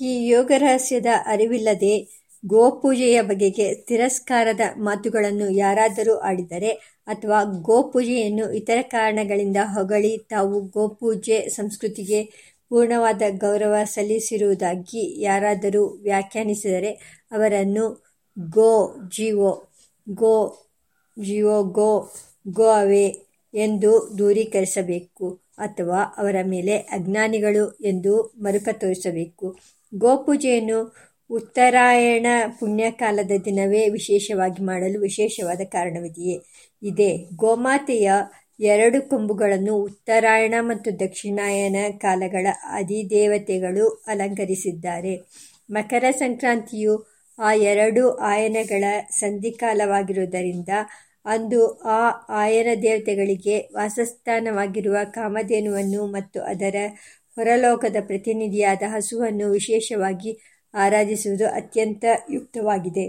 ಈ ಯೋಗ ರಹಸ್ಯದ ಅರಿವಿಲ್ಲದೆ ಗೋಪೂಜೆಯ ಬಗೆಗೆ ತಿರಸ್ಕಾರದ ಮಾತುಗಳನ್ನು ಯಾರಾದರೂ ಆಡಿದರೆ ಅಥವಾ ಗೋಪೂಜೆಯನ್ನು ಇತರ ಕಾರಣಗಳಿಂದ ಹೊಗಳಿ ತಾವು ಗೋಪೂಜೆ ಸಂಸ್ಕೃತಿಗೆ ಪೂರ್ಣವಾದ ಗೌರವ ಸಲ್ಲಿಸಿರುವುದಾಗಿ ಯಾರಾದರೂ ವ್ಯಾಖ್ಯಾನಿಸಿದರೆ ಅವರನ್ನು ಗೋ ಜೀವೋ ಗೋ ಜೀವೋ, ಗೋ ಗೋ ಅವೇ ಎಂದು ದೂರೀಕರಿಸಬೇಕು ಅಥವಾ ಅವರ ಮೇಲೆ ಅಜ್ಞಾನಿಗಳು ಎಂದು ಮರುಕ ತೋರಿಸಬೇಕು ಗೋಪೂಜೆಯನ್ನು ಉತ್ತರಾಯಣ ಪುಣ್ಯಕಾಲದ ದಿನವೇ ವಿಶೇಷವಾಗಿ ಮಾಡಲು ವಿಶೇಷವಾದ ಕಾರಣವಿದೆಯೇ. ಇದೆ ಗೋಮಾತೆಯ ಎರಡು ಕೊಂಬುಗಳನ್ನು ಉತ್ತರಾಯಣ ಮತ್ತು ದಕ್ಷಿಣಾಯನ ಕಾಲಗಳ ಅಧಿದೇವತೆಗಳು ಅಲಂಕರಿಸಿದ್ದಾರೆ. ಮಕರ ಸಂಕ್ರಾಂತಿಯು ಆ ಎರಡು ಆಯನಗಳ ಸಂಧಿಕಾಲವಾಗಿರುವುದರಿಂದ ಅಂದು ಆ ಆಯನ ದೇವತೆಗಳಿಗೆ ವಾಸಸ್ಥಾನವಾಗಿರುವ ಕಾಮಧೇನುವನ್ನು ಮತ್ತು ಅದರ ಹೊರಲೋಕದ ಪ್ರತಿನಿಧಿಯಾದ ಹಸುವನ್ನು ವಿಶೇಷವಾಗಿ ಆರಾಧಿಸುವುದು ಅತ್ಯಂತ ಯುಕ್ತವಾಗಿದೆ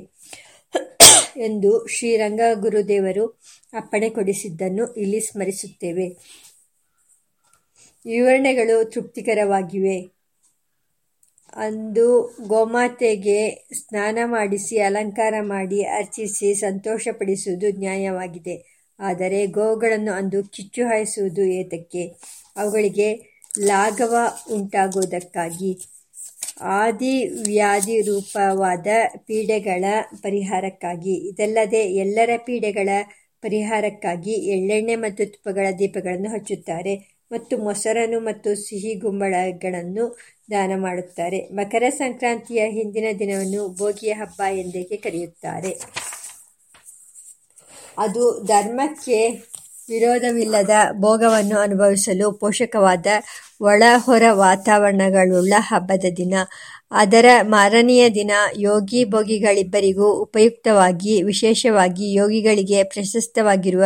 ಎಂದು ಶ್ರೀರಂಗ ಗುರುದೇವರು ಅಪ್ಪಣೆ ಕೊಡಿಸಿದ್ದನ್ನು ಇಲ್ಲಿ ಸ್ಮರಿಸುತ್ತೇವೆ. ವಿವರಣೆಗಳು ತೃಪ್ತಿಕರವಾಗಿವೆ. ಅಂದು ಗೋಮಾತೆಗೆ ಸ್ನಾನ ಮಾಡಿಸಿ ಅಲಂಕಾರ ಮಾಡಿ ಅರ್ಚಿಸಿ ಸಂತೋಷಪಡಿಸುವುದು ನ್ಯಾಯವಾಗಿದೆ. ಆದರೆ ಗೋವುಗಳನ್ನು ಅಂದು ಕಿಚ್ಚು ಹಾಯಿಸುವುದು ಏತಕ್ಕೆ? ಅವುಗಳಿಗೆ ಲಾಘವ ಉಂಟಾಗುವುದಕ್ಕಾಗಿ ಆದಿವ್ಯಾಧಿರೂಪವಾದ ಪೀಡೆಗಳ ಪರಿಹಾರಕ್ಕಾಗಿ, ಇದಲ್ಲದೆ ಎಲ್ಲರ ಪೀಡೆಗಳ ಪರಿಹಾರಕ್ಕಾಗಿ ಎಳ್ಳೆಣ್ಣೆ ಮತ್ತು ತುಪ್ಪಗಳ ದೀಪಗಳನ್ನು ಹಚ್ಚುತ್ತಾರೆ ಮತ್ತು ಮೊಸರನ್ನು ಮತ್ತು ಸಿಹಿ ಗುಂಬಳಗಳನ್ನು ದಾನ ಮಾಡುತ್ತಾರೆ. ಮಕರ ಸಂಕ್ರಾಂತಿಯ ಹಿಂದಿನ ದಿನವನ್ನು ಭೋಗಿಯ ಹಬ್ಬ ಎಂದೇಕೆ ಕರೆಯುತ್ತಾರೆ? ಅದು ಧರ್ಮಕ್ಕೆ ವಿರೋಧವಿಲ್ಲದ ಭೋಗವನ್ನು ಅನುಭವಿಸಲು ಪೋಷಕವಾದ ಒಳ ಹೊರ ವಾತಾವರಣಗಳುಳ್ಳ ಹಬ್ಬದ ದಿನ. ಅದರ ಮಾರನೆಯ ದಿನ ಯೋಗಿ ಭೋಗಿಗಳಿಬ್ಬರಿಗೂ ಉಪಯುಕ್ತವಾಗಿ, ವಿಶೇಷವಾಗಿ ಯೋಗಿಗಳಿಗೆ ಪ್ರಶಸ್ತವಾಗಿರುವ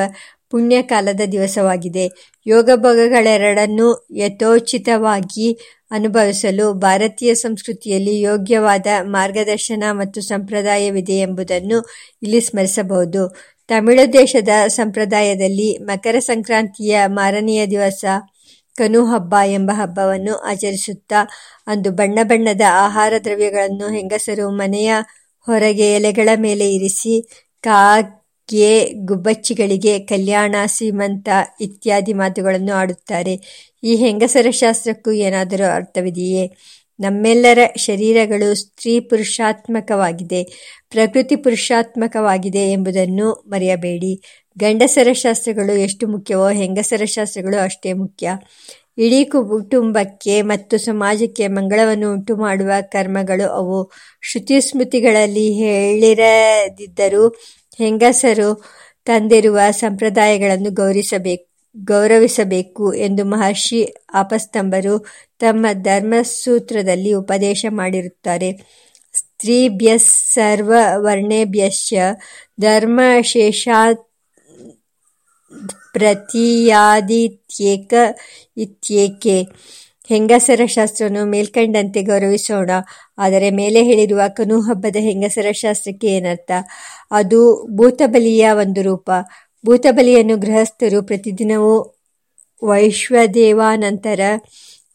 ಪುಣ್ಯಕಾಲದ ದಿವಸವಾಗಿದೆ. ಯೋಗ ಭೋಗಗಳೆರಡನ್ನೂ ಯಥೋಚಿತವಾಗಿ ಅನುಭವಿಸಲು ಭಾರತೀಯ ಸಂಸ್ಕೃತಿಯಲ್ಲಿ ಯೋಗ್ಯವಾದ ಮಾರ್ಗದರ್ಶನ ಮತ್ತು ಸಂಪ್ರದಾಯವಿದೆ ಎಂಬುದನ್ನು ಇಲ್ಲಿ ಸ್ಮರಿಸಬಹುದು. ತಮಿಳು ದೇಶದ ಸಂಪ್ರದಾಯದಲ್ಲಿ ಮಕರ ಸಂಕ್ರಾಂತಿಯ ಮಾರನೆಯ ದಿವಸ ಕನು ಹಬ್ಬ ಎಂಬ ಹಬ್ಬವನ್ನು ಆಚರಿಸುತ್ತಾ, ಅಂದು ಬಣ್ಣ ಬಣ್ಣದ ಆಹಾರ ದ್ರವ್ಯಗಳನ್ನು ಹೆಂಗಸರು ಮನೆಯ ಹೊರಗೆ ಎಲೆಗಳ ಮೇಲೆ ಇರಿಸಿ, ಕಾಗೆ, ಗುಬ್ಬಚ್ಚಿಗಳಿಗೆ ಕಲ್ಯಾಣ ಸೀಮಂತ ಇತ್ಯಾದಿ ಮಾತುಗಳನ್ನು ಆಡುತ್ತಾರೆ. ಈ ಹೆಂಗಸರ ಶಾಸ್ತ್ರಕ್ಕೂ ಏನಾದರೂ ಅರ್ಥವಿದೆಯೇ? ನಮ್ಮೆಲ್ಲರ ಶರೀರಗಳು ಸ್ತ್ರೀ ಪುರುಷಾತ್ಮಕವಾಗಿದೆ, ಪ್ರಕೃತಿ ಪುರುಷಾತ್ಮಕವಾಗಿದೆ ಎಂಬುದನ್ನು ಮರೆಯಬೇಡಿ. ಗಂಡಸರ ಶಾಸ್ತ್ರಗಳು ಎಷ್ಟು ಮುಖ್ಯವೋ, ಹೆಂಗಸರ ಶಾಸ್ತ್ರಗಳು ಅಷ್ಟೇ ಮುಖ್ಯ. ಇಡೀ ಕುಟುಂಬಕ್ಕೆ ಮತ್ತು ಸಮಾಜಕ್ಕೆ ಮಂಗಳವನ್ನು ಉಂಟು ಮಾಡುವ ಕರ್ಮಗಳು ಅವು. ಶ್ರುತಿ ಸ್ಮೃತಿಗಳಲ್ಲಿ ಹೇಳಿರದಿದ್ದರೂ ಹೆಂಗಸರು ತಂದಿರುವ ಸಂಪ್ರದಾಯಗಳನ್ನು ಗೌರವಿಸಬೇಕು ಗೌರವಿಸಬೇಕು ಎಂದು ಮಹರ್ಷಿ ಆಪಸ್ತಂಭರು ತಮ್ಮ ಧರ್ಮಸೂತ್ರದಲ್ಲಿ ಉಪದೇಶ ಮಾಡಿರುತ್ತಾರೆ. ಸ್ತ್ರೀಭ್ಯಃ ಸರ್ವವರ್ಣೇಭ್ಯಶ್ಚ ಧರ್ಮಶೇಷಾತ್ ಪ್ರತಿಯಾದಿತ್ಯೇಕ ಇತ್ಯೇಕೆ. ಹೆಂಗಸರ ಶಾಸ್ತ್ರವನ್ನು ಮೇಲ್ಕಂಡಂತೆ ಗೌರವಿಸೋಣ. ಆದರೆ ಮೇಲೆ ಹೇಳಿರುವ ಕನು ಹಬ್ಬದ ಹೆಂಗಸರ ಶಾಸ್ತ್ರಕ್ಕೆ ಏನರ್ಥ? ಅದು ಭೂತಬಲಿಯ ಒಂದು ರೂಪ. ಭೂತಬಲಿಯನ್ನು ಗೃಹಸ್ಥರು ಪ್ರತಿದಿನವೂ ವೈಶ್ವದೇವಾನಂತರ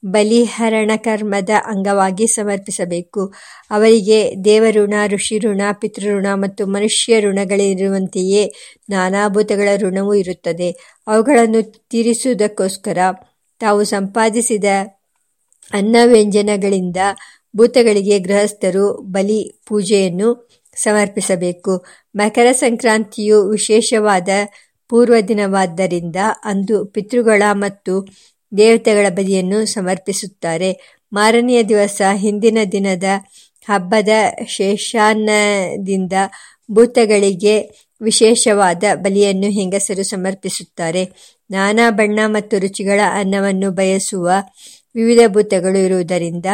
ಬಲಿಹರಣ ಕರ್ಮದ ಅಂಗವಾಗಿ ಸಮರ್ಪಿಸಬೇಕು. ಅವರಿಗೆ ದೇವಋಣ, ಋಷಿಋಣ, ಪಿತೃಋಣ ಮತ್ತು ಮನುಷ್ಯ ಋಣಗಳಿರುವಂತೆಯೇ ನಾನಾ ಭೂತಗಳ ಋಣವೂ ಇರುತ್ತದೆ. ಅವುಗಳನ್ನು ತೀರಿಸುವುದಕ್ಕೋಸ್ಕರ ತಾವು ಸಂಪಾದಿಸಿದ ಅನ್ನವ್ಯಂಜನಗಳಿಂದ ಭೂತಗಳಿಗೆ ಗೃಹಸ್ಥರು ಬಲಿ ಪೂಜೆಯನ್ನು ಸಮರ್ಪಿಸಬೇಕು. ಮಕರ ಸಂಕ್ರಾಂತಿಯು ವಿಶೇಷವಾದ ಪೂರ್ವದಿನವಾದ್ದರಿಂದ ಅಂದು ಪಿತೃಗಳ ಮತ್ತು ದೇವತೆಗಳ ಬಲಿಯನ್ನು ಸಮರ್ಪಿಸುತ್ತಾರೆ. ಮಾರನೆಯ ದಿವಸ ಹಿಂದಿನ ದಿನದ ಹಬ್ಬದ ಶೇಷಾನ್ನದಿಂದ ಭೂತಗಳಿಗೆ ವಿಶೇಷವಾದ ಬಲಿಯನ್ನು ಹೆಂಗಸರು ಸಮರ್ಪಿಸುತ್ತಾರೆ. ನಾನಾ ಬಣ್ಣ ಮತ್ತು ರುಚಿಗಳ ಅನ್ನವನ್ನು ಬಯಸುವ ವಿವಿಧ ಭೂತಗಳು ಇರುವುದರಿಂದ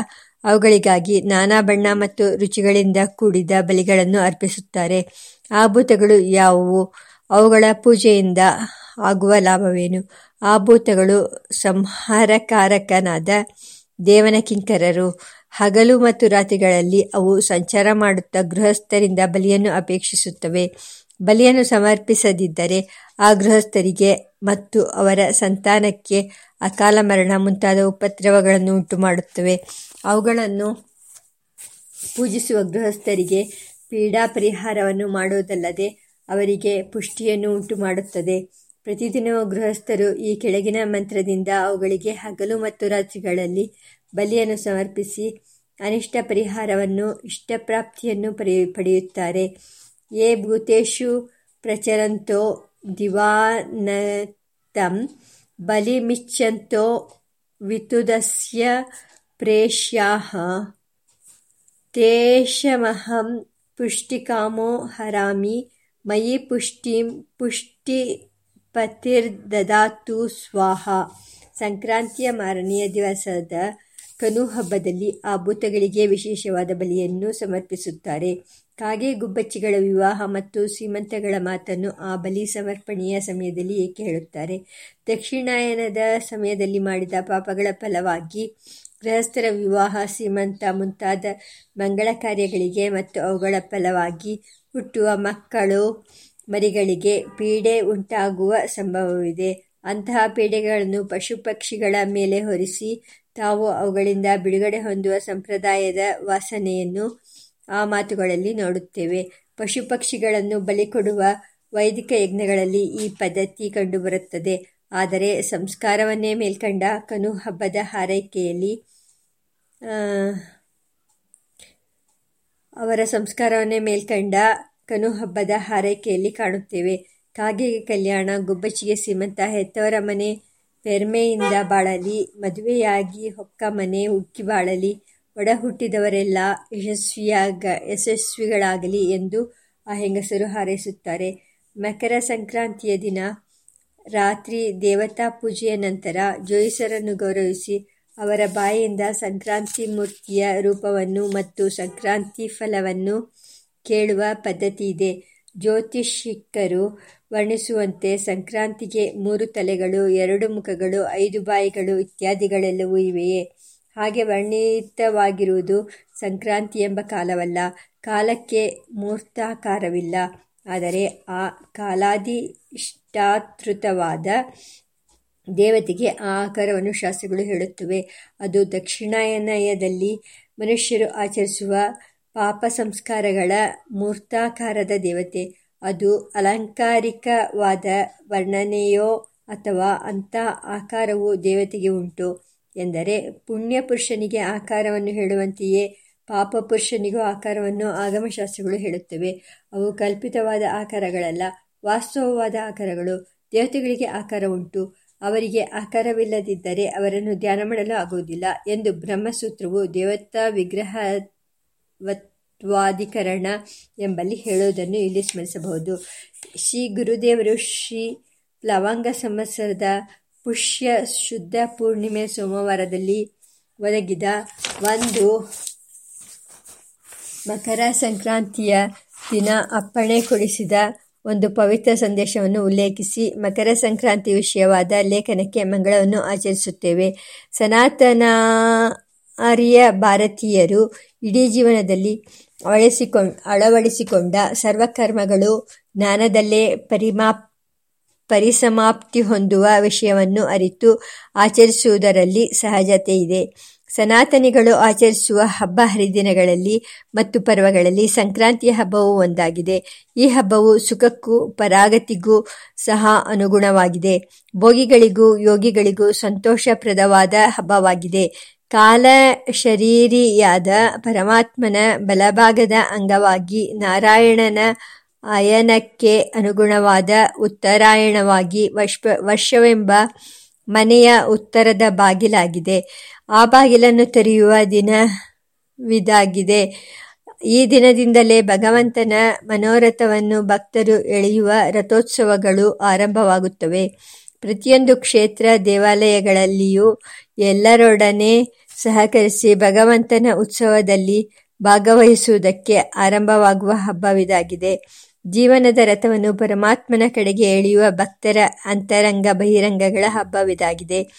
ಅವುಗಳಿಗಾಗಿ ನಾನಾ ಬಣ್ಣ ಮತ್ತು ರುಚಿಗಳಿಂದ ಕೂಡಿದ ಬಲಿಗಳನ್ನು ಅರ್ಪಿಸುತ್ತಾರೆ. ಆ ಭೂತಗಳು ಯಾವುವು? ಅವುಗಳ ಪೂಜೆಯಿಂದ ಆಗುವ ಲಾಭವೇನು? ಆಭೂತಗಳು ಸಂಹಾರಕಾರಕನಾದ ದೇವನ ಕಿಂಕರರು. ಹಗಲು ಮತ್ತು ರಾತ್ರಿಗಳಲ್ಲಿ ಅವು ಸಂಚಾರ ಮಾಡುತ್ತಾ ಗೃಹಸ್ಥರಿಂದ ಬಲಿಯನ್ನು ಅಪೇಕ್ಷಿಸುತ್ತವೆ. ಬಲಿಯನ್ನು ಸಮರ್ಪಿಸದಿದ್ದರೆ ಆ ಗೃಹಸ್ಥರಿಗೆ ಮತ್ತು ಅವರ ಸಂತಾನಕ್ಕೆ ಅಕಾಲ ಮರಣ ಮುಂತಾದ ಉಪದ್ರವಗಳನ್ನು ಉಂಟುಮಾಡುತ್ತವೆ. ಅವುಗಳನ್ನು ಪೂಜಿಸುವ ಗೃಹಸ್ಥರಿಗೆ ಪೀಡಾ ಪರಿಹಾರವನ್ನು ಮಾಡುವುದಲ್ಲದೆ ಅವರಿಗೆ ಪುಷ್ಟಿಯನ್ನು ಉಂಟುಮಾಡುತ್ತದೆ. ಪ್ರತಿದಿನವೂ ಗೃಹಸ್ಥರು ಈ ಕೆಳಗಿನ ಮಂತ್ರದಿಂದ ಅವುಗಳಿಗೆ ಹಗಲು ಮತ್ತು ರಾತ್ರಿಗಳಲ್ಲಿ ಬಲಿಯನ್ನು ಸಮರ್ಪಿಸಿ ಅನಿಷ್ಟ ಪರಿಹಾರವನ್ನು, ಇಷ್ಟಪ್ರಾಪ್ತಿಯನ್ನು ಪರಿ, ಪಡೆಯುತ್ತಾರೆ. ಏ ಭೂತೇಶು ಪ್ರಚರಂತೋ ದಿವಾನತಂ ಬಲಿಮಿಚ್ಚಂತೋ ವಿತುದಸ್ಯ ಪ್ರೇಷ್ಯಾಹ. ತೇಷಮಹಂ ಪುಷ್ಟಿಕಾಮೋ ಹರಾಮಿ ಮಯಿ ಪುಷ್ಟಿಂ ಪುಷ್ಟಿಪತಿರ್ದದಾತು ಸ್ವಾಹ. ಸಂಕ್ರಾಂತಿಯ ಮಾರನೆಯ ದಿವಸದ ಕನು ಹಬ್ಬದಲ್ಲಿ ಆ ಭೂತಗಳಿಗೆ ವಿಶೇಷವಾದ ಬಲಿಯನ್ನು ಸಮರ್ಪಿಸುತ್ತಾರೆ. ಕಾಗೆ ಗುಬ್ಬಚ್ಚಿಗಳ ವಿವಾಹ ಮತ್ತು ಸೀಮಂತಗಳ ಮಾತನ್ನು ಆ ಬಲಿ ಸಮರ್ಪಣೆಯ ಸಮಯದಲ್ಲಿ ಏಕೆ ಹೇಳುತ್ತಾರೆ? ದಕ್ಷಿಣಾಯನದ ಸಮಯದಲ್ಲಿ ಮಾಡಿದ ಪಾಪಗಳ ಫಲವಾಗಿ ಗೃಹಸ್ಥರ ವಿವಾಹ ಸೀಮಂತ ಮುಂತಾದ ಮಂಗಳ ಕಾರ್ಯಗಳಿಗೆ ಮತ್ತು ಅವುಗಳ ಫಲವಾಗಿ ಹುಟ್ಟುವ ಮಕ್ಕಳು, ಮರಿಗಳಿಗೆ ಪೀಡೆ ಉಂಟಾಗುವ ಸಂಭವವಿದೆ. ಅಂತಹ ಪೀಡೆಗಳನ್ನು ಪಶು ಪಕ್ಷಿಗಳ ಮೇಲೆ ಹೊರಿಸಿ ತಾವು ಅವುಗಳಿಂದ ಬಿಡುಗಡೆ ಹೊಂದುವ ಸಂಪ್ರದಾಯದ ವಾಸನೆಯನ್ನು ಆ ಮಾತುಗಳಲ್ಲಿ ನೋಡುತ್ತೇವೆ. ಪಶು ಪಕ್ಷಿಗಳನ್ನು ಬಲಿ ಕೊಡುವ ವೈದಿಕ ಯಜ್ಞಗಳಲ್ಲಿ ಈ ಪದ್ಧತಿ ಕಂಡುಬರುತ್ತದೆ. ಆದರೆ ಸಂಸ್ಕಾರವನ್ನೇ ಮೇಲ್ಕಂಡ ಕನು ಹಬ್ಬದ ಹಾರೈಕೆಯಲ್ಲಿ ಅವರ ಸಂಸ್ಕಾರವನ್ನೇ ಮೇಲ್ಕಂಡ ಕನು ಹಬ್ಬದ ಹಾರೈಕೆಯಲ್ಲಿ ಕಾಣುತ್ತೇವೆ. ಕಾಗೆಗೆ ಕಲ್ಯಾಣ, ಗುಬ್ಬಚ್ಚಿಗೆ ಸೀಮಂತ, ಹೆತ್ತವರ ಮನೆ, ಪೆರ್ಮೆಯಿಂದ ಬಾಳಲಿ, ಮದುವೆಯಾಗಿ ಹೊಕ್ಕ ಮನೆ, ಉಕ್ಕಿ ಬಾಳಲಿ, ಒಡ ಹುಟ್ಟಿದವರೆಲ್ಲ ಯಶಸ್ವಿಯಾಗ, ಯಶಸ್ವಿಗಳಾಗಲಿ ಎಂದು ಆ ಹೆಂಗಸರು ಹಾರೈಸುತ್ತಾರೆ. ಮಕರ ಸಂಕ್ರಾಂತಿಯ ದಿನ ರಾತ್ರಿ ದೇವತಾ ಪೂಜೆಯ ನಂತರ ಜೋಯಿಸರನ್ನು ಗೌರವಿಸಿ ಅವರ ಬಾಯಿಯಿಂದ ಸಂಕ್ರಾಂತಿ ಮೂರ್ತಿಯ ರೂಪವನ್ನು ಮತ್ತು ಸಂಕ್ರಾಂತಿ ಫಲವನ್ನು ಕೇಳುವ ಪದ್ಧತಿ ಇದೆ. ಜ್ಯೋತಿಷಿಕರು ವರ್ಣಿಸುವಂತೆ ಸಂಕ್ರಾಂತಿಗೆ ಮೂರು ತಲೆಗಳು, ಎರಡು ಮುಖಗಳು, ಐದು ಬಾಯಿಗಳು ಇತ್ಯಾದಿಗಳೆಲ್ಲವೂ ಇವೆಯೇ? ಹಾಗೆ ವರ್ಣಿತವಾಗಿರುವುದು ಸಂಕ್ರಾಂತಿ ಎಂಬ ಕಾಲವಲ್ಲ. ಕಾಲಕ್ಕೆ ಮೂರ್ತಾಕಾರವಿಲ್ಲ. ಆದರೆ ಆ ಕಾಲಾಧಿಷ್ಠಾತೃತವಾದ ದೇವತೆಗೆ ಆ ಆಕಾರವನ್ನು ಶಾಸ್ತ್ರಗಳು ಹೇಳುತ್ತವೆ. ಅದು ದಕ್ಷಿಣಾಯನಯದಲ್ಲಿ ಮನುಷ್ಯರು ಆಚರಿಸುವ ಪಾಪ ಸಂಸ್ಕಾರಗಳ ಮೂರ್ತಾಕಾರದ ದೇವತೆ. ಅದು ಅಲಂಕಾರಿಕವಾದ ವರ್ಣನೆಯೋ ಅಥವಾ ಅಂಥ ಆಕಾರವು ದೇವತೆಗೆ ಉಂಟು. ಎಂದರೆ ಪುಣ್ಯ ಪುರುಷನಿಗೆ ಆಕಾರವನ್ನು ಹೇಳುವಂತೆಯೇ ಪಾಪ ಪುರುಷನಿಗೂ ಆಕಾರವನ್ನು ಆಗಮಶಾಸ್ತ್ರಗಳು ಹೇಳುತ್ತವೆ. ಅವು ಕಲ್ಪಿತವಾದ ಆಕಾರಗಳಲ್ಲ, ವಾಸ್ತವವಾದ ಆಕಾರಗಳು. ದೇವತೆಗಳಿಗೆ ಆಕಾರ ಉಂಟು. ಅವರಿಗೆ ಆಕಾರವಿಲ್ಲದಿದ್ದರೆ ಅವರನ್ನು ಧ್ಯಾನ ಮಾಡಲು ಆಗುವುದಿಲ್ಲ ಎಂದು ಬ್ರಹ್ಮಸೂತ್ರವು ದೇವತಾ ವಿಗ್ರಹವತ್ವಾಧಿಕರಣ ಎಂಬಲ್ಲಿ ಹೇಳುವುದನ್ನು ಇಲ್ಲಿ ಸ್ಮರಿಸಬಹುದು. ಶ್ರೀ ಗುರುದೇವರು ಶ್ರೀ ಲವಂಗ ಸಂವತ್ಸರದ ಪುಷ್ಯ ಶುದ್ಧ ಪೂರ್ಣಿಮೆ ಸೋಮವಾರದಲ್ಲಿ ಒದಗಿದ ಒಂದು ಮಕರ ಸಂಕ್ರಾಂತಿಯ ದಿನ ಅಪ್ಪಣೆ ಕೊಡಿಸಿದ ಒಂದು ಪವಿತ್ರ ಸಂದೇಶವನ್ನು ಉಲ್ಲೇಖಿಸಿ ಮಕರ ಸಂಕ್ರಾಂತಿ ವಿಷಯವಾದ ಲೇಖನಕ್ಕೆ ಮಂಗಳವನ್ನು ಆಚರಿಸುತ್ತೇವೆ. ಸನಾತನ ಸನಾತನಾರ್ಯ ಭಾರತೀಯರು ಇಡೀ ಜೀವನದಲ್ಲಿ ಅಳವಡಿಸಿಕೊಂಡ ಅಳವಡಿಸಿಕೊಂಡ ಸರ್ವಕರ್ಮಗಳು ಜ್ಞಾನದಲ್ಲೇ ಪರಿಮಾಪ್, ಪರಿಸಮಾಪ್ತಿ ಹೊಂದುವ ವಿಷಯವನ್ನು ಅರಿತು ಆಚರಿಸುವುದರಲ್ಲಿ ಸಹಜತೆ ಇದೆ ಸನಾತನಿಗಳು ಆಚರಿಸುವ ಹಬ್ಬ ಹರಿದಿನಗಳಲ್ಲಿ ಮತ್ತು ಪರ್ವಗಳಲ್ಲಿ ಸಂಕ್ರಾಂತಿಯ ಹಬ್ಬವು ಒಂದಾಗಿದೆ. ಈ ಹಬ್ಬವು ಸುಖಕ್ಕೂ ಪರಾಗತಿಗೂ ಸಹ ಅನುಗುಣವಾಗಿದೆ. ಭೋಗಿಗಳಿಗೂ ಯೋಗಿಗಳಿಗೂ ಸಂತೋಷಪ್ರದವಾದ ಹಬ್ಬವಾಗಿದೆ. ಕಾಲ ಶರೀರಿಯಾದ ಪರಮಾತ್ಮನ ಬಲಭಾಗದ ಅಂಗವಾಗಿ ನಾರಾಯಣನ ಅಯನಕ್ಕೆ ಅನುಗುಣವಾದ ಉತ್ತರಾಯಣವಾಗಿ ವರ್ಷವೆಂಬ ಮನೆಯ ಉತ್ತರದ ಬಾಗಿಲಾಗಿದೆ. ಆ ಬಾಗಿಲನ್ನು ತೆರೆಯುವ ದಿನವಿದಾಗಿದೆ ಈ ದಿನದಿಂದಲೇ ಭಗವಂತನ ಮನೋರಥವನ್ನು ಭಕ್ತರು ಎಳೆಯುವ ರಥೋತ್ಸವಗಳು ಆರಂಭವಾಗುತ್ತವೆ. ಪ್ರತಿಯೊಂದು ಕ್ಷೇತ್ರ, ದೇವಾಲಯಗಳಲ್ಲಿಯೂ ಎಲ್ಲರೊಡನೆ ಸಹಕರಿಸಿ ಭಗವಂತನ ಉತ್ಸವದಲ್ಲಿ ಭಾಗವಹಿಸುವುದಕ್ಕೆ ಆರಂಭವಾಗುವ ಹಬ್ಬವಿದಾಗಿದೆ. ಜೀವನದ ರಥವನ್ನು ಪರಮಾತ್ಮನ ಕಡೆಗೆ ಎಳೆಯುವ ಭಕ್ತರ ಅಂತರಂಗ ಬಹಿರಂಗಗಳ ಹಬ್ಬವಿದಾಗಿದೆ.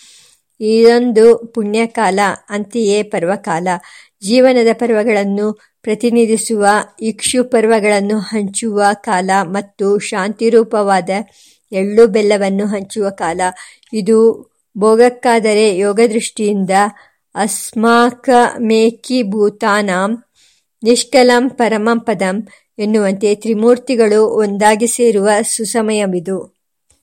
ಇದೊಂದು ಪುಣ್ಯಕಾಲ, ಅಂತೆಯೇ ಪರ್ವಕಾಲ. ಜೀವನದ ಪರ್ವಗಳನ್ನು ಪ್ರತಿನಿಧಿಸುವ, ಇಕ್ಷು ಪರ್ವಗಳನ್ನು ಹಂಚುವ ಕಾಲ ಮತ್ತು ಶಾಂತಿರೂಪವಾದ ಎಳ್ಳು ಬೆಲ್ಲವನ್ನು ಹಂಚುವ ಕಾಲ. ಇದು ಭೋಗಕ್ಕಾದರೆ ಯೋಗದೃಷ್ಟಿಯಿಂದ ಅಸ್ಮಾಕಮೇಕೀಭೂತಾನಾಂ ನಿಷ್ಕಲಂ ಪರಮಂ ಪದಂ ಎನ್ನುವಂತೆ ತ್ರಿಮೂರ್ತಿಗಳು ಒಂದಾಗಿ ಸೇರುವ ಸುಸಮಯವಿದು.